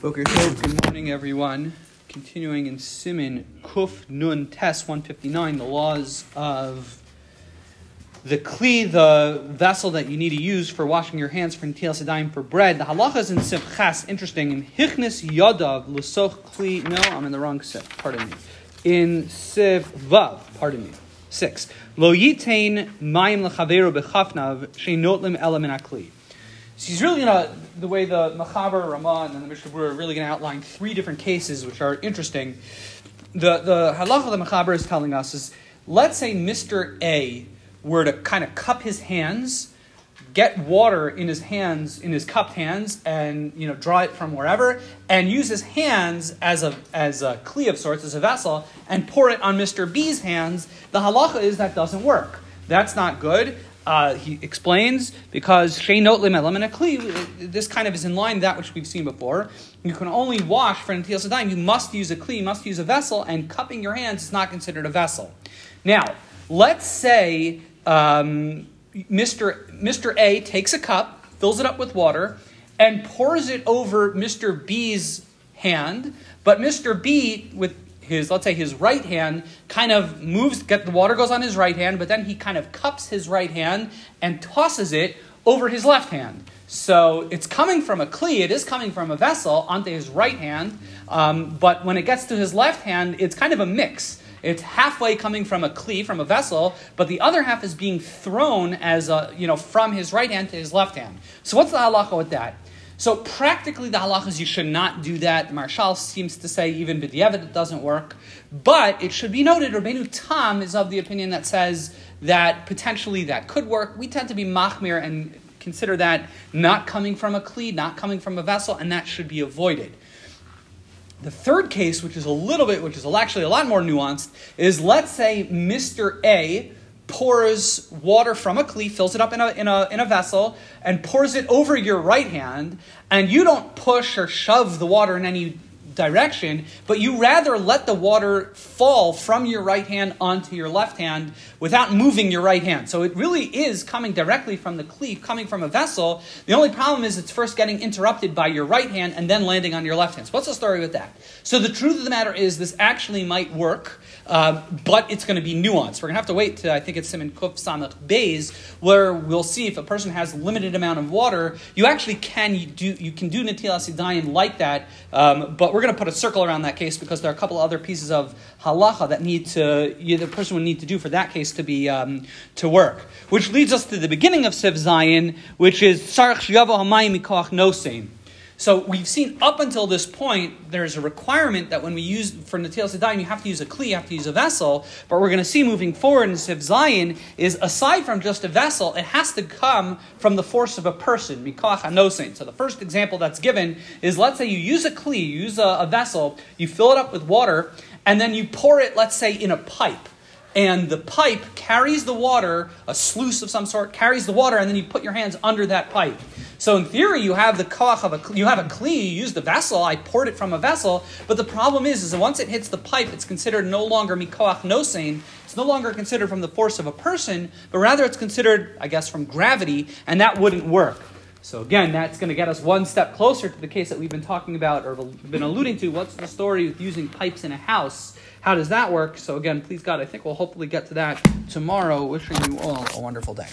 Boker Tov, good morning, everyone. Continuing in Simin Kuf Nun Tes 159, the laws of the kli, the vessel that you need to use for washing your hands for Netilas Yadayim for bread. The halachas in Siv Ches, interesting. In Hichnis Yadav Lusoch Kli, no, I'm in the wrong Siv, pardon me. In Siv Vav, pardon me, six. Lo Yitain Mayim Lechaveru Bechafnav Sheinot Lim Elam in Akli. He's really going to, the way the Machaber, Ramah, and the Mishnah Berurah are really going to outline three different cases which are interesting. The, the halacha the Machaber is telling us is, let's say Mr. A were to kind of cup his hands, get water in his hands, in his cupped hands, and you know draw it from wherever, and use his hands as a as a kli of sorts, as a vessel, and pour it on Mr. B's hands. The halacha is that doesn't work. That's not good. Uh, he explains because. This kind of is in line that which we've seen before. You can only wash for netilas yadayim. You must use a kli. You must use a vessel, and cupping your hands is not considered a vessel. Now, let's say um, Mr. Mr. A takes a cup, fills it up with water, and pours it over Mr. B's hand. But Mr. B, with his let's say his right hand kind of moves get the water goes on his right hand but then he kind of cups his right hand and tosses it over his left hand. So it's coming from a kli it is coming from a vessel onto his right hand um, but when it gets to his left hand it's kind of a mix. It's halfway coming from a kli from a vessel but the other half is being thrown as a you know from his right hand to his left hand. So what's the halacha with that so practically, the halacha is you should not do that. Maharshal seems to say even b'diavad it doesn't work. But it should be noted, Rabbeinu Tam is of the opinion that says that potentially that could work. We tend to be machmir and consider that not coming from a kli, not coming from a vessel, and that should be avoided. The third case, which is a little bit, which is actually a lot more nuanced, is let's say Mr. A pours water from a kli, fills it up in a, in, a, in a vessel, and pours it over your right hand, and you don't push or shove the water in any direction, but you rather let the water fall from your right hand onto your left hand without moving your right hand. So it really is coming directly from the kli, coming from a vessel. The only problem is it's first getting interrupted by your right hand and then landing on your left hand. So what's the story with that? So the truth of the matter is this actually might work. Uh, but it's going to be nuanced. We're going to have to wait to, I think it's Simon Kuf Samach Bays, where we'll see if a person has limited amount of water, you actually can you do you can do Natilas Yadayim like that, um, but we're going put a circle around that case because there are a couple other pieces of halacha that need to you, the person would need to do for that case to be um, to work. Which leads us to the beginning of Siv Zayin, which is Sarach Shiyavo Hamayim Mikoach Nosein. So we've seen up until this point, there's a requirement that when we use for Natilas Yadayim, you have to use a kli, you have to use a vessel. But we're going to see moving forward in Siv Zayin is aside from just a vessel, it has to come from the force of a person, mikoach nosein. So the first example that's given is let's say you use a kli, you use a, a vessel, you fill it up with water, and then you pour it, let's say, in a pipe and the pipe carries the water, a sluice of some sort carries the water, and then you put your hands under that pipe. So in theory, you have the koch of a you have a kli. You use the vessel. I poured it from a vessel, but the problem is, is once it hits the pipe, it's considered no longer mikoach nosein. It's no longer considered from the force of a person, but rather it's considered, I guess, from gravity, and that wouldn't work. So again, that's going to get us one step closer to the case that we've been talking about or been alluding to. What's the story with using pipes in a house? How does that work? So again, please God, I think we'll hopefully get to that tomorrow. Wishing you all a wonderful day.